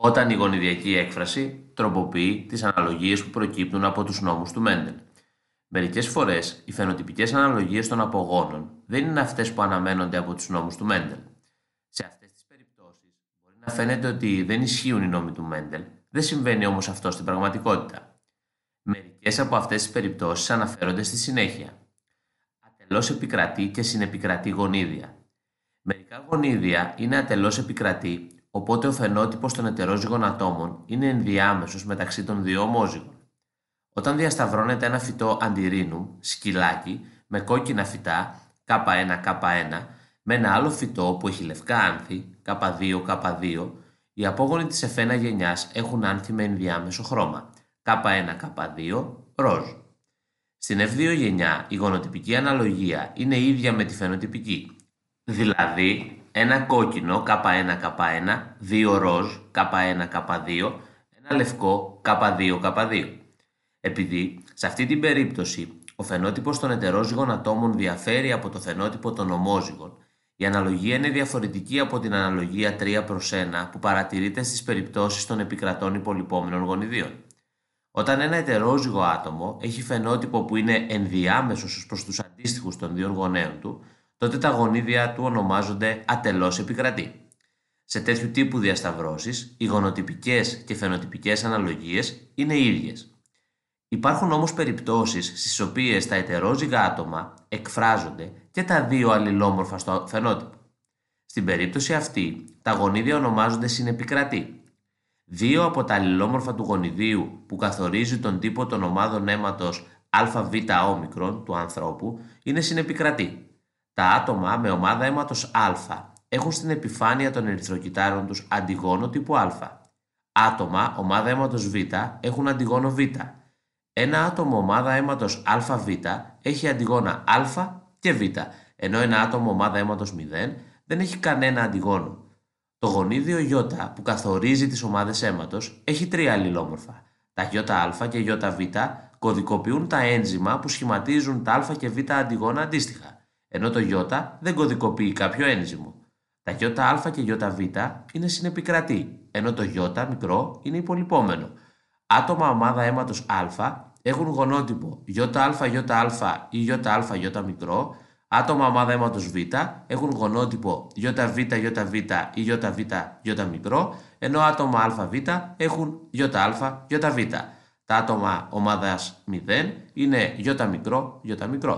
όταν η γονιδιακή έκφραση τροποποιεί τις αναλογίες που προκύπτουν από τους νόμους του Μέντελ. Μερικές φορές, οι φαινοτυπικές αναλογίες των απογόνων δεν είναι αυτές που αναμένονται από τους νόμους του Μέντελ. Σε αυτές τις περιπτώσεις, μπορεί να φαίνεται ότι δεν ισχύουν οι νόμοι του Μέντελ, δεν συμβαίνει όμως αυτό στην πραγματικότητα. Μερικές από αυτές τις περιπτώσεις αναφέρονται στη συνέχεια. Ατελώς επικρατεί και συνεπικρατεί γονίδια. Μερικά γονίδια είναι ατελώς επικρατεί, οπότε ο φαινότυπος των ετερόζυγων ατόμων είναι ενδιάμεσος μεταξύ των δύο ομόζυγων. Όταν διασταυρώνεται ένα φυτό αντιρίνου, σκυλάκι, με κόκκινα φυτά, K1, K1, με ένα άλλο φυτό που έχει λευκά άνθη, K2, K2, οι απόγονοι της εφένα γενιάς έχουν άνθη με ενδιάμεσο χρώμα, K1, K2, ροζ. Στην F2 γενιά η γονοτυπική αναλογία είναι ίδια με τη φαινοτυπική, δηλαδή ένα κόκκινο K1, K1, δύο ροζ K1, K2, ένα λευκό K2, K2. Επειδή σε αυτή την περίπτωση ο φαινότυπος των ετερόζυγων ατόμων διαφέρει από το φαινότυπο των ομόζυγων, η αναλογία είναι διαφορετική από την αναλογία 3 προς 1 που παρατηρείται στις περιπτώσεις των επικρατών υπολοιπόμενων γονιδίων. Όταν ένα ετερόζυγο άτομο έχει φαινότυπο που είναι ενδιάμεσος ως προς τους αντίστοιχους των δύο γονέων του, τότε τα γονίδια του ονομάζονται ατελώς επικρατή. Σε τέτοιου τύπου διασταυρώσεις, οι γονοτυπικές και φαινοτυπικές αναλογίες είναι ίδιες. Υπάρχουν όμως περιπτώσεις στις οποίες τα ετερόζυγα άτομα εκφράζονται και τα δύο αλληλόμορφα στο φαινότυπο. Στην περίπτωση αυτή, τα γονίδια ονομάζονται συνεπικρατή. Δύο από τα αλληλόμορφα του γονιδίου που καθορίζει τον τύπο των ομάδων αίματος ΑΒ όμικρον του ανθρώπου είναι συνεπικρατή. Τα άτομα με ομάδα αίματος Α έχουν στην επιφάνεια των ερυθροκυτάρων τους αντιγόνο τύπου Α. Άτομα ομάδα αίματος Β έχουν αντιγόνο Β ένα άτομο ομάδα αίματος ΑΒ έχει αντιγόνα Α και Β, ενώ ένα άτομο ομάδα αίματος 0 δεν έχει κανένα αντιγόνο. Το γονίδιο Ι που καθορίζει τις ομάδες αίματος έχει τρία αλληλόμορφα. Τα ΙΑ και ΙΒ κωδικοποιούν τα ένζημα που σχηματίζουν τα Α και Β αντιγόνα αντίστοιχα, ενώ το Ι δεν κωδικοποιεί κάποιο ένζυμο. Τα ΙΑ και ΙΒ είναι συνεπικρατή, ενώ το Ι μικρό είναι υπολοιπόμενο. Άτομα ομάδα αίματος Α έχουν γονότυπο ΙΑ, ΙΑ ή ΙΑ, Ι μικρό, άτομα ομάδα αίματος Β έχουν γονότυπο ΙΒ, ΙΒ ή ΙΒ, Ι μικρό, ενώ άτομα ΑΒ έχουν ΙΑ, ΙΒ. Τα άτομα ομάδας 0 είναι Ι μικρό, Ι μικρό.